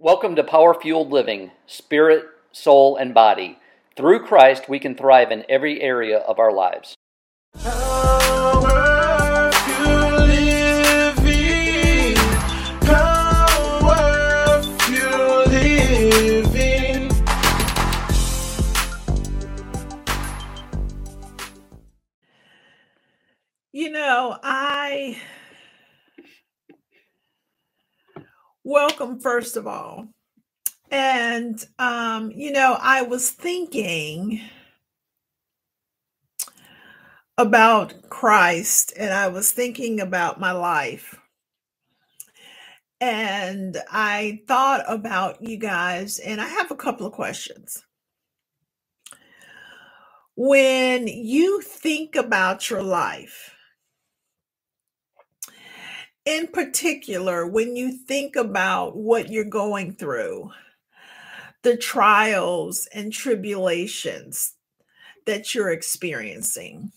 Welcome to Power Fueled Living, Spirit, Soul, and Body. Through Christ, we can thrive in every area of our lives. Power. Power You know, I welcome first of all. And um, you know, I was thinking about Christ and I was thinking about my life. And I thought about you guys and I have a couple of questions. When you think about your life, in particular, when you think about what you're going through, the trials and tribulations that you're experiencing,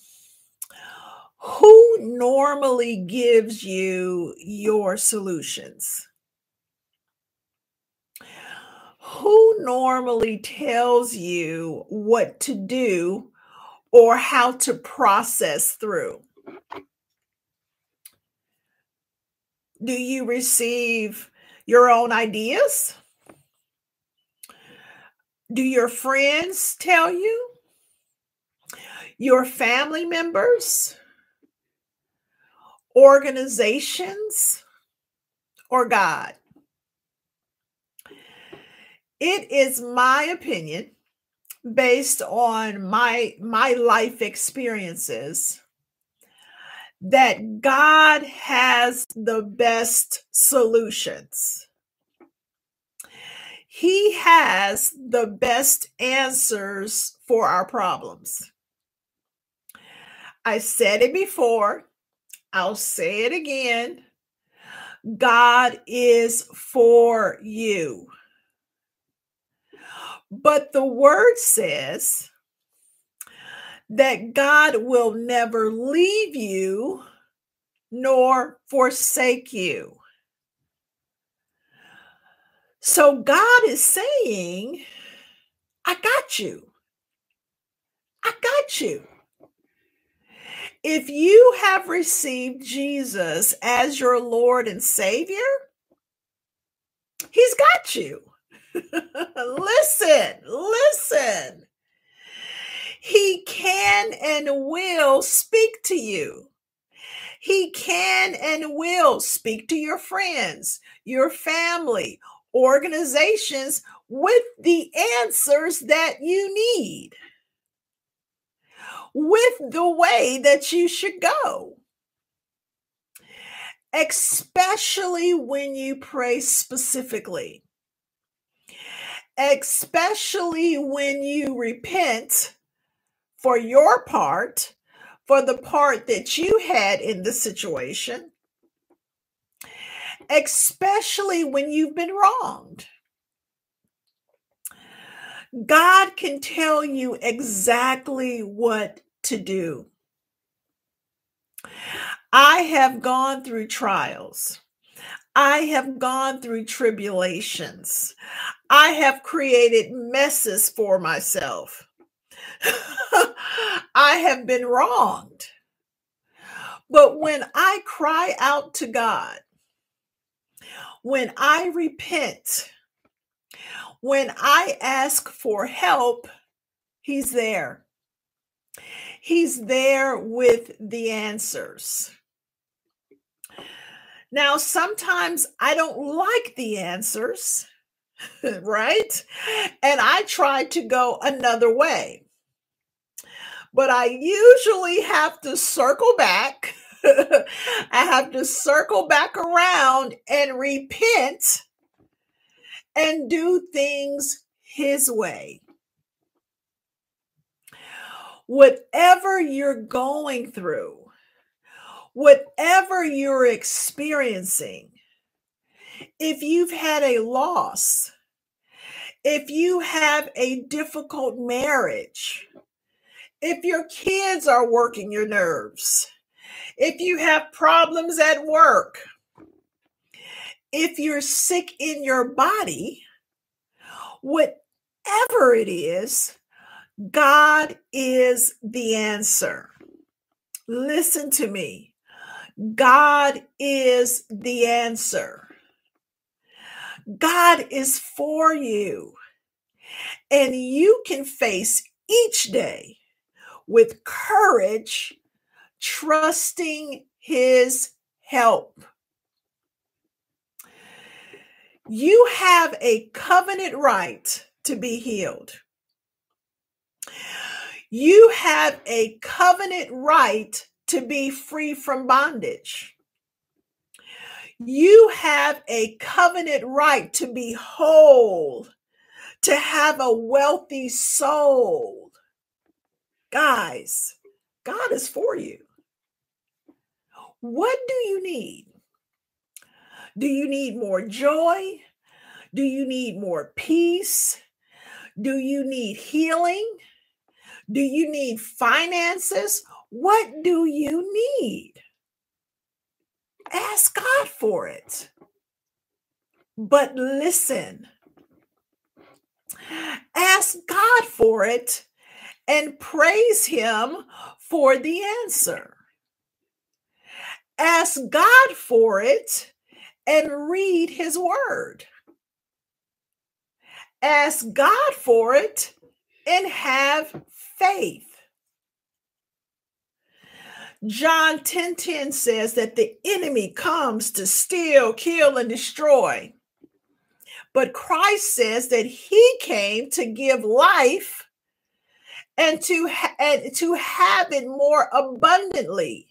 who normally gives you your solutions? Who normally tells you what to do or how to process through? Do you receive your own ideas? Do your friends tell you? Your family members? Organizations? Or God? It is my opinion based on my my life experiences that God has the best solutions. He has the best answers for our problems. I said it before, I'll say it again. God is for you. But the word says that God will never leave you nor forsake you. So God is saying, I got you. I got you. If you have received Jesus as your Lord and Savior, He's got you. listen, listen. He can and will speak to you. He can and will speak to your friends, your family, organizations with the answers that you need, with the way that you should go. Especially when you pray specifically, especially when you repent for your part, for the part that you had in the situation, especially when you've been wronged. God can tell you exactly what to do. I have gone through trials. I have gone through tribulations. I have created messes for myself. I have been wronged. But when I cry out to God, when I repent, when I ask for help, He's there. He's there with the answers. Now, sometimes I don't like the answers, right? And I try to go another way but I usually have to circle back. I have to circle back around and repent and do things His way. Whatever you're going through, whatever you're experiencing, if you've had a loss, if you have a difficult marriage, if your kids are working your nerves, if you have problems at work, if you're sick in your body, whatever it is, God is the answer. Listen to me. God is the answer. God is for you. And you can face each day with courage, trusting his help. You have a covenant right to be healed. You have a covenant right to be free from bondage. You have a covenant right to be whole, to have a wealthy soul. Guys, God is for you. What do you need? Do you need more joy? Do you need more peace? Do you need healing? Do you need finances? What do you need? Ask God for it. But listen, ask God for it and praise Him for the answer. Ask God for it and read His Word. Ask God for it and have faith. John 10:10 10, 10 says that the enemy comes to steal, kill, and destroy. But Christ says that he came to give life and to, ha- and to have it more abundantly.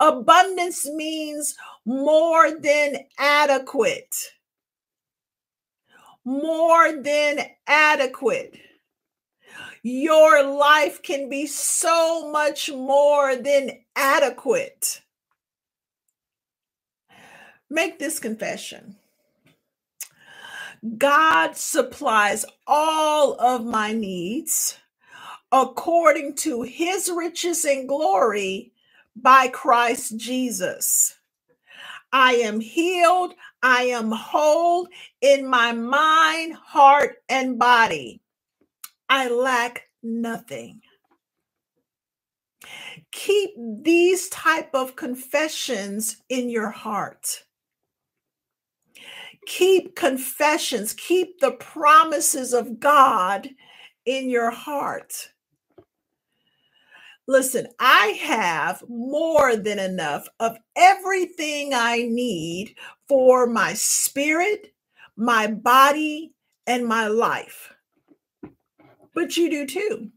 Abundance means more than adequate. More than adequate. Your life can be so much more than adequate. Make this confession God supplies all of my needs according to his riches and glory by Christ Jesus. I am healed. I am whole in my mind, heart, and body. I lack nothing. Keep these type of confessions in your heart. Keep confessions, keep the promises of God in your heart. Listen, I have more than enough of everything I need for my spirit, my body, and my life. But you do too.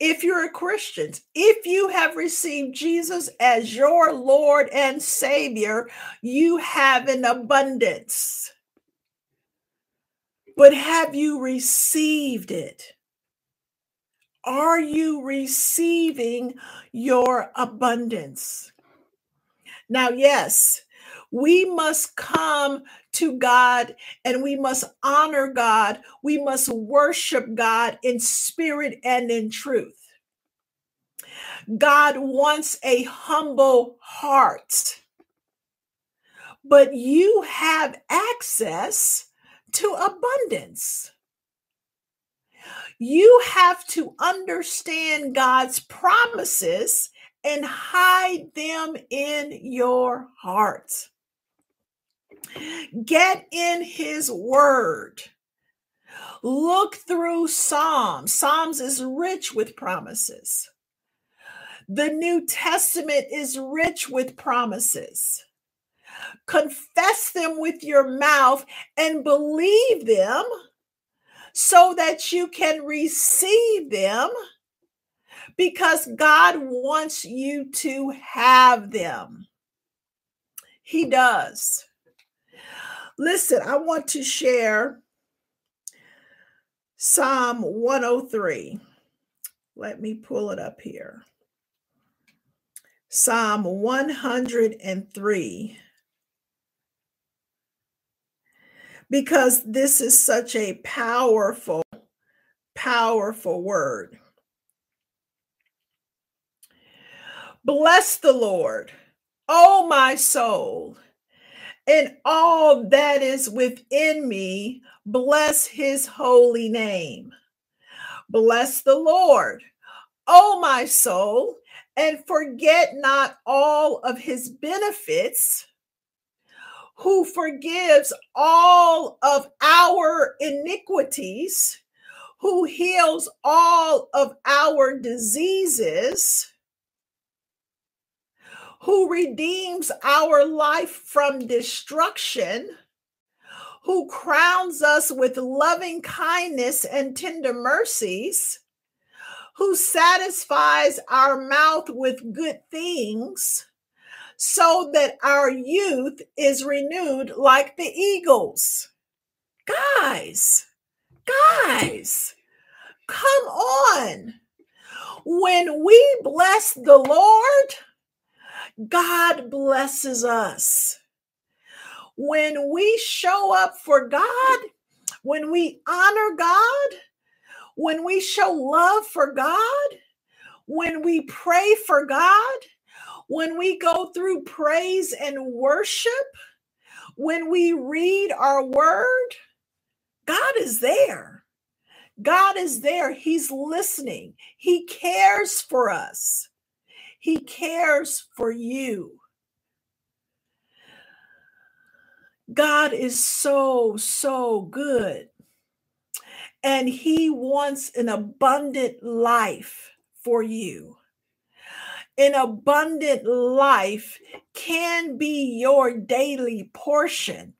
If you're a Christian, if you have received Jesus as your Lord and Savior, you have an abundance. But have you received it? Are you receiving your abundance? Now, yes, we must come to God and we must honor God. We must worship God in spirit and in truth. God wants a humble heart, but you have access to abundance. You have to understand God's promises and hide them in your heart. Get in his word. Look through Psalms. Psalms is rich with promises. The New Testament is rich with promises. Confess them with your mouth and believe them so that you can receive them because God wants you to have them. He does. Listen, I want to share Psalm 103. Let me pull it up here. Psalm 103. Because this is such a powerful, powerful word. Bless the Lord, oh my soul and all that is within me, bless his holy name. Bless the Lord, O my soul, and forget not all of his benefits, who forgives all of our iniquities, who heals all of our diseases who redeems our life from destruction, who crowns us with loving kindness and tender mercies, who satisfies our mouth with good things, so that our youth is renewed like the eagles. Guys, guys, come on. When we bless the Lord, God blesses us. When we show up for God, when we honor God, when we show love for God, when we pray for God, when we go through praise and worship, when we read our word, God is there. God is there. He's listening. He cares for us. He cares for you. God is so, so good. And He wants an abundant life for you. An abundant life can be your daily portion.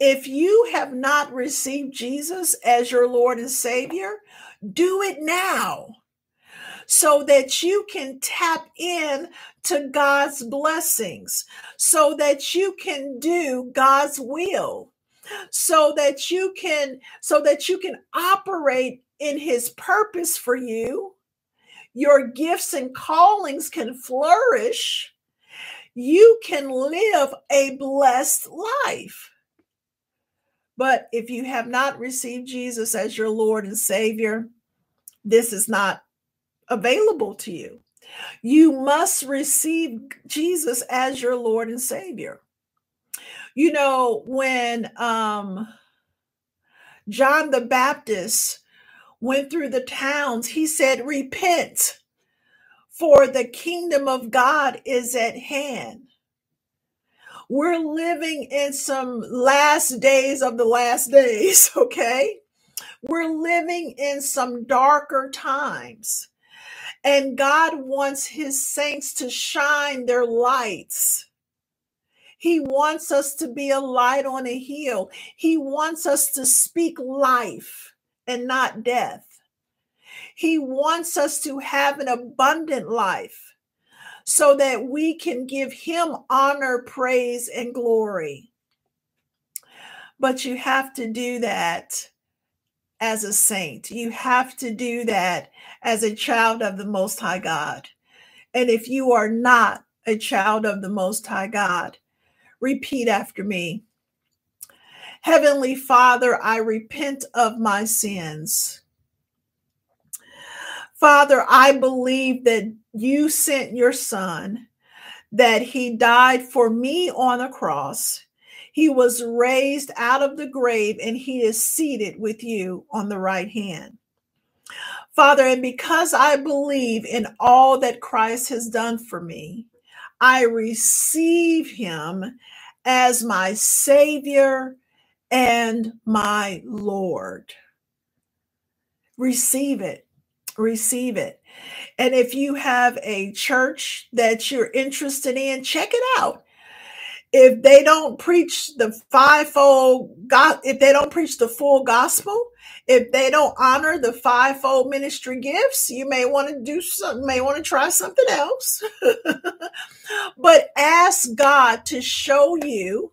If you have not received Jesus as your Lord and Savior, do it now so that you can tap in to God's blessings, so that you can do God's will, so that you can so that you can operate in his purpose for you. Your gifts and callings can flourish. You can live a blessed life. But if you have not received Jesus as your Lord and Savior, this is not available to you. You must receive Jesus as your Lord and Savior. You know, when um, John the Baptist went through the towns, he said, Repent, for the kingdom of God is at hand. We're living in some last days of the last days, okay? We're living in some darker times. And God wants his saints to shine their lights. He wants us to be a light on a hill. He wants us to speak life and not death. He wants us to have an abundant life so that we can give him honor, praise, and glory. But you have to do that as a saint. You have to do that as a child of the Most High God. And if you are not a child of the Most High God, repeat after me Heavenly Father, I repent of my sins. Father, I believe that you sent your son, that he died for me on a cross he was raised out of the grave and he is seated with you on the right hand. Father, and because I believe in all that Christ has done for me, I receive him as my Savior and my Lord. Receive it. Receive it. And if you have a church that you're interested in, check it out if they don't preach the fivefold God, if they don't preach the full gospel, if they don't honor the fivefold ministry gifts, you may want to do something, may want to try something else. but ask God to show you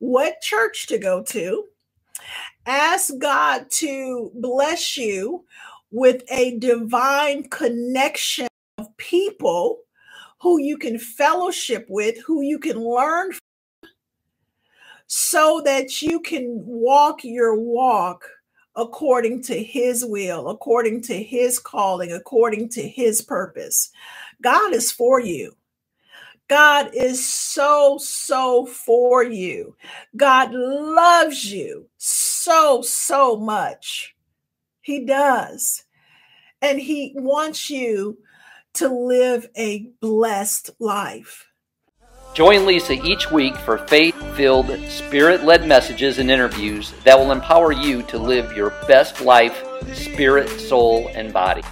what church to go to. Ask God to bless you with a divine connection of people who you can fellowship with, who you can learn from, so that you can walk your walk according to his will, according to his calling, according to his purpose. God is for you. God is so, so for you. God loves you so, so much. He does. And He wants you to live a blessed life. Join Lisa each week for faith filled, spirit led messages and interviews that will empower you to live your best life, spirit, soul, and body.